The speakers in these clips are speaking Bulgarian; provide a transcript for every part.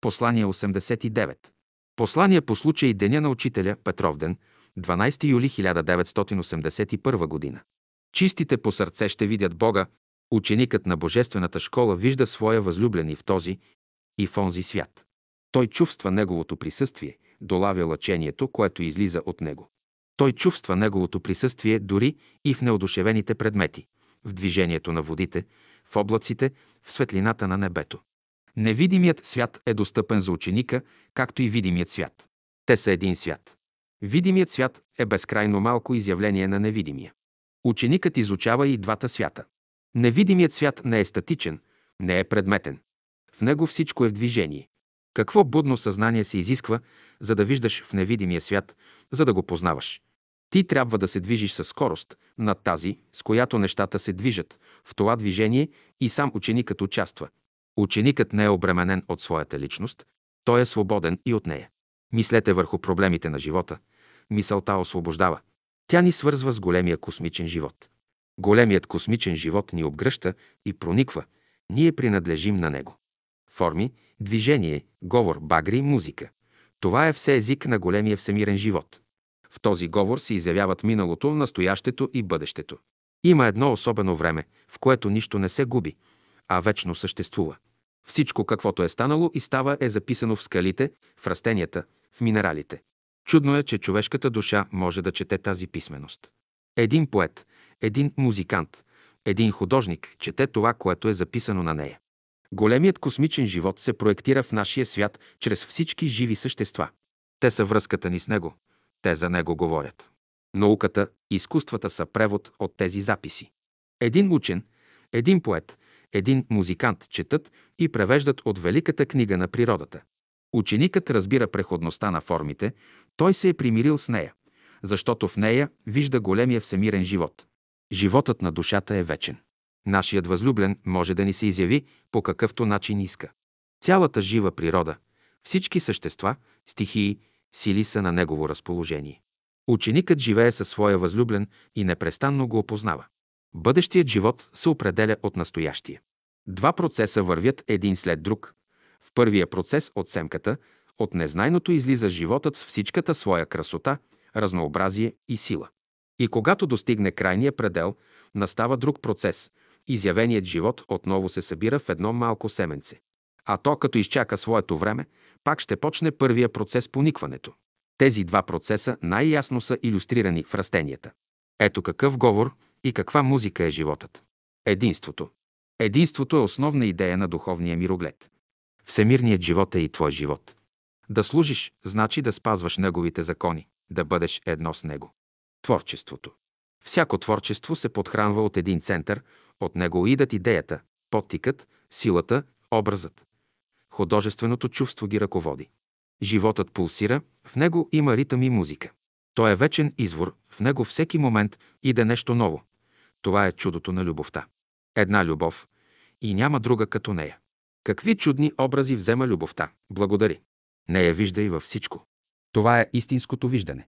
Послание 89. Послание по случай Деня на учителя Петровден, 12 юли 1981 година. Чистите по сърце ще видят Бога. Ученикът на Божествената школа вижда своя възлюблен и в този, и в онзи свят. Той чувства Неговото присъствие, долавя лъчението, което излиза от Него. Той чувства Неговото присъствие дори и в неодушевените предмети, в движението на водите, в облаците, в светлината на небето. Невидимият свят е достъпен за ученика, както и видимият свят. Те са един свят. Видимият свят е безкрайно малко изявление на невидимия. Ученикът изучава и двата свята. Невидимият свят не е статичен, не е предметен. В него всичко е в движение. Какво будно съзнание се изисква, за да виждаш в невидимия свят, за да го познаваш? Ти трябва да се движиш със скорост над тази, с която нещата се движат. В това движение и сам ученикът участва. Ученикът не е обременен от своята личност, той е свободен и от нея. Мислете върху проблемите на живота. Мисълта освобождава. Тя ни свързва с големия космичен живот. Големият космичен живот ни обгръща и прониква. Ние принадлежим на него. Форми, движение, говор, багри, музика. Това е все език на големия всемирен живот. В този говор се изявяват миналото, настоящето и бъдещето. Има едно особено време, в което нищо не се губи, а вечно съществува. Всичко, каквото е станало и става, е записано в скалите, в растенията, в минералите. Чудно е, че човешката душа може да чете тази писменост. Един поет, един музикант, един художник чете това, което е записано на нея. Големият космичен живот се проектира в нашия свят чрез всички живи същества. Те са връзката ни с него. Те за него говорят. Науката, изкуствата са превод от тези записи. Един учен, един поет, един музикант четат и превеждат от великата книга на природата. Ученикът разбира преходността на формите, той се е примирил с нея, защото в нея вижда големия всемирен живот. Животът на душата е вечен. Нашият възлюблен може да ни се изяви по какъвто начин иска. Цялата жива природа, всички същества, стихии, сили са на негово разположение. Ученикът живее със своя възлюблен и непрестанно го опознава. Бъдещият живот се определя от настоящия. Два процеса вървят един след друг. В първия процес от семката, от незнайното излиза животът с всичката своя красота, разнообразие и сила. И когато достигне крайния предел, настава друг процес. Изявеният живот отново се събира в едно малко семенце. А то, като изчака своето време, пак ще почне първия процес поникването. Тези два процеса най-ясно са иллюстрирани в растенията. Ето какъв говор и каква музика е животът. Единството. Единството е основна идея на духовния мироглед. Всемирният живот е и твой живот. Да служиш, значи да спазваш неговите закони, да бъдеш едно с него. Творчеството. Всяко творчество се подхранва от един център, от него идат идеята, подтикът, силата, образът. Художественото чувство ги ръководи. Животът пулсира, в него има ритъм и музика. Той е вечен извор, в него всеки момент иде нещо ново. Това е чудото на любовта. Една любов и няма друга като нея. Какви чудни образи взема любовта. Благодари. Нея вижда и във всичко. Това е истинското виждане.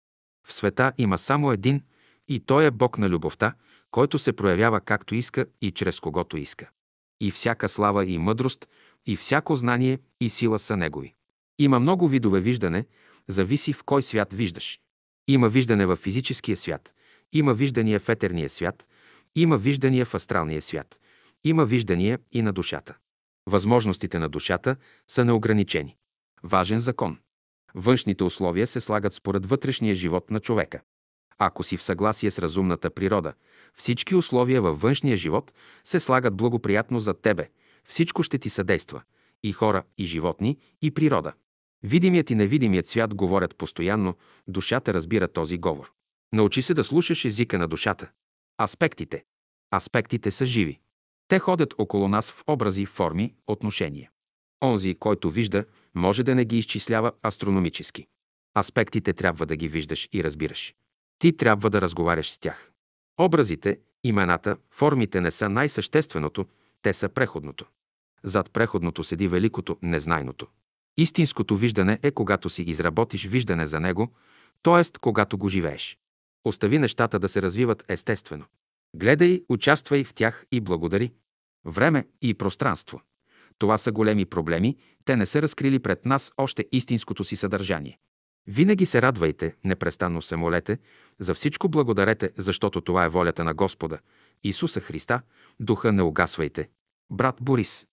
В света има само един и той е Бог на любовта, който се проявява както иска и чрез когото иска. И всяка слава и мъдрост, и всяко знание и сила са Негови. Има много видове виждане, зависи в кой свят виждаш. Има виждане в физическия свят, има виждания в етерния свят, има виждания в астралния свят, има виждания и на душата. Възможностите на душата са неограничени. Важен закон. Външните условия се слагат според вътрешния живот на човека. Ако си в съгласие с разумната природа, всички условия във външния живот се слагат благоприятно за тебе. Всичко ще ти съдейства. И хора, и животни, и природа. Видимият и невидимият свят говорят постоянно, душата разбира този говор. Научи се да слушаш езика на душата. Аспектите. Аспектите са живи. Те ходят около нас в образи, форми, отношения. Онзи, който вижда, може да не ги изчислява астрономически. Аспектите трябва да ги виждаш и разбираш. Ти трябва да разговаряш с тях. Образите, имената, формите не са най-същественото, те са преходното. Зад преходното седи великото, незнайното. Истинското виждане е когато си изработиш виждане за него, т.е. когато го живееш. Остави нещата да се развиват естествено. Гледай, участвай в тях и благодари. Време и пространство. Това са големи проблеми, те не са разкрили пред нас още истинското си съдържание. Винаги се радвайте, непрестанно се молете, за всичко благодарете, защото това е волята на Господа, Исуса Христа, духа не угасвайте. Брат Борис